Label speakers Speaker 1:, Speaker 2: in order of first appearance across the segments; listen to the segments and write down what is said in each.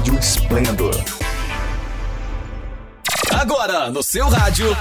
Speaker 1: Rádio Esplendor.
Speaker 2: Agora, no seu rádio.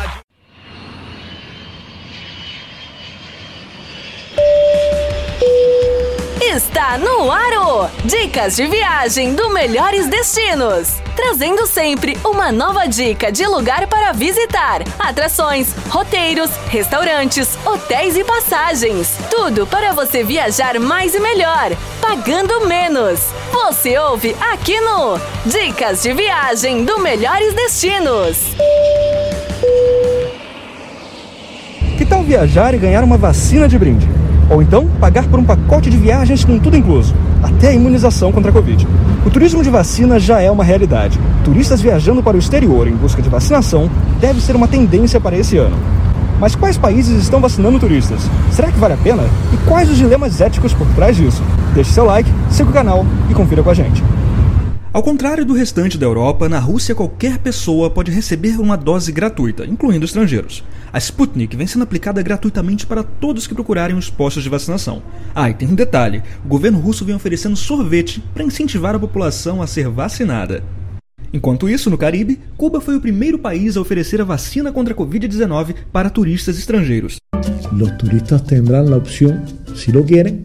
Speaker 3: Está no Aro! Dicas de viagem do Melhores Destinos. Trazendo sempre uma nova dica de lugar para visitar, atrações, roteiros, restaurantes, hotéis e passagens. Tudo para você viajar mais e melhor, pagando menos. Você ouve aqui no Dicas de Viagem do Melhores Destinos.
Speaker 4: Que tal viajar e ganhar uma vacina de brinde? Ou então pagar por um pacote de viagens com tudo incluso, até a imunização contra a Covid. O turismo de vacina já é uma realidade. Turistas viajando para o exterior em busca de vacinação deve ser uma tendência para esse ano. Mas quais países estão vacinando turistas? Será que vale a pena? E quais os dilemas éticos por trás disso? Deixe seu like, siga o canal e confira com a gente. Ao contrário do restante da Europa, na Rússia qualquer pessoa pode receber uma dose gratuita, incluindo estrangeiros. A Sputnik vem sendo aplicada gratuitamente para todos que procurarem os postos de vacinação. Ah, e tem um detalhe: o governo russo vem oferecendo sorvete para incentivar a população a ser vacinada. Enquanto isso, no Caribe, Cuba foi o primeiro país a oferecer a vacina contra a Covid-19 para turistas estrangeiros.
Speaker 5: Os turistas terão a opção, se lo querem,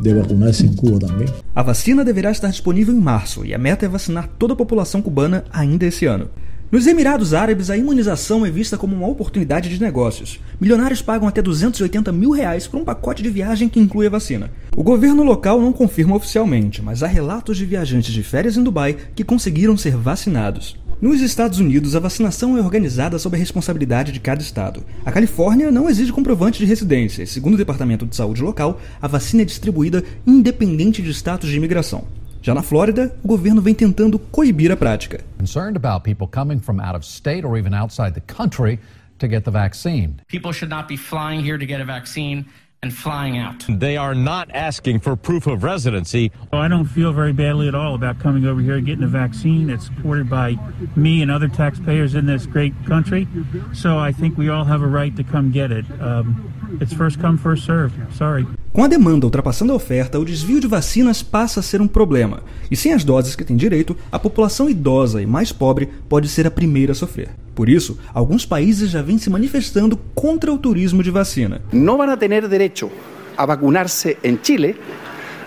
Speaker 5: de vacunarse em Cuba também.
Speaker 4: A vacina deverá estar disponível em março e a meta é vacinar toda a população cubana ainda esse ano. Nos Emirados Árabes, a imunização é vista como uma oportunidade de negócios. Milionários pagam até 280 mil reais por um pacote de viagem que inclui a vacina. O governo local não confirma oficialmente, mas há relatos de viajantes de férias em Dubai que conseguiram ser vacinados. Nos Estados Unidos, a vacinação é organizada sob a responsabilidade de cada estado. A Califórnia não exige comprovante de residência segundo o Departamento de Saúde local, a vacina é distribuída independente de status de imigração. Já na Flórida, o governo vem tentando coibir a prática.
Speaker 6: Concerned about people coming from out of state or even outside the country to get the vaccine.
Speaker 7: People should not be flying here to get a vaccine and flying out.
Speaker 8: They are not asking for proof of residency.
Speaker 9: I don't feel very badly at all about coming over here and getting a vaccine that's supported by me and other taxpayers in this great country. So I think we all have a right to come get it. Um, it's first come, first served. Sorry.
Speaker 4: Com a demanda ultrapassando a oferta, o desvio de vacinas passa a ser um problema. E sem as doses que tem direito, a população idosa e mais pobre pode ser a primeira a sofrer. Por isso, alguns países já vêm se manifestando contra o turismo de vacina.
Speaker 10: Não vão ter direito a vacunar-se em Chile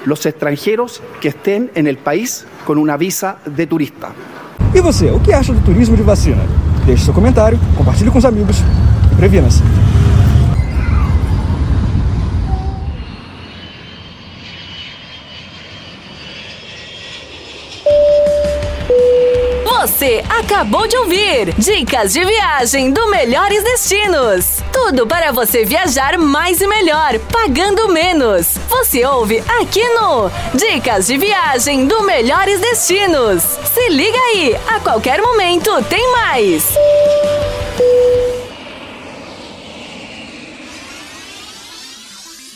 Speaker 10: os estrangeiros que estén en el país com uma visa de turista.
Speaker 4: E você, o que acha do turismo de vacina? Deixe seu comentário, compartilhe com os amigos e previna-se.
Speaker 3: Você acabou de ouvir Dicas de Viagem do Melhores Destinos. Tudo para você viajar mais e melhor, pagando menos. Você ouve aqui no Dicas de Viagem do Melhores Destinos. Se liga aí, a qualquer momento tem mais.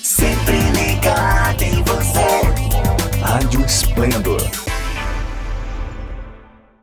Speaker 1: Sempre ligado em você. Rádio Esplendor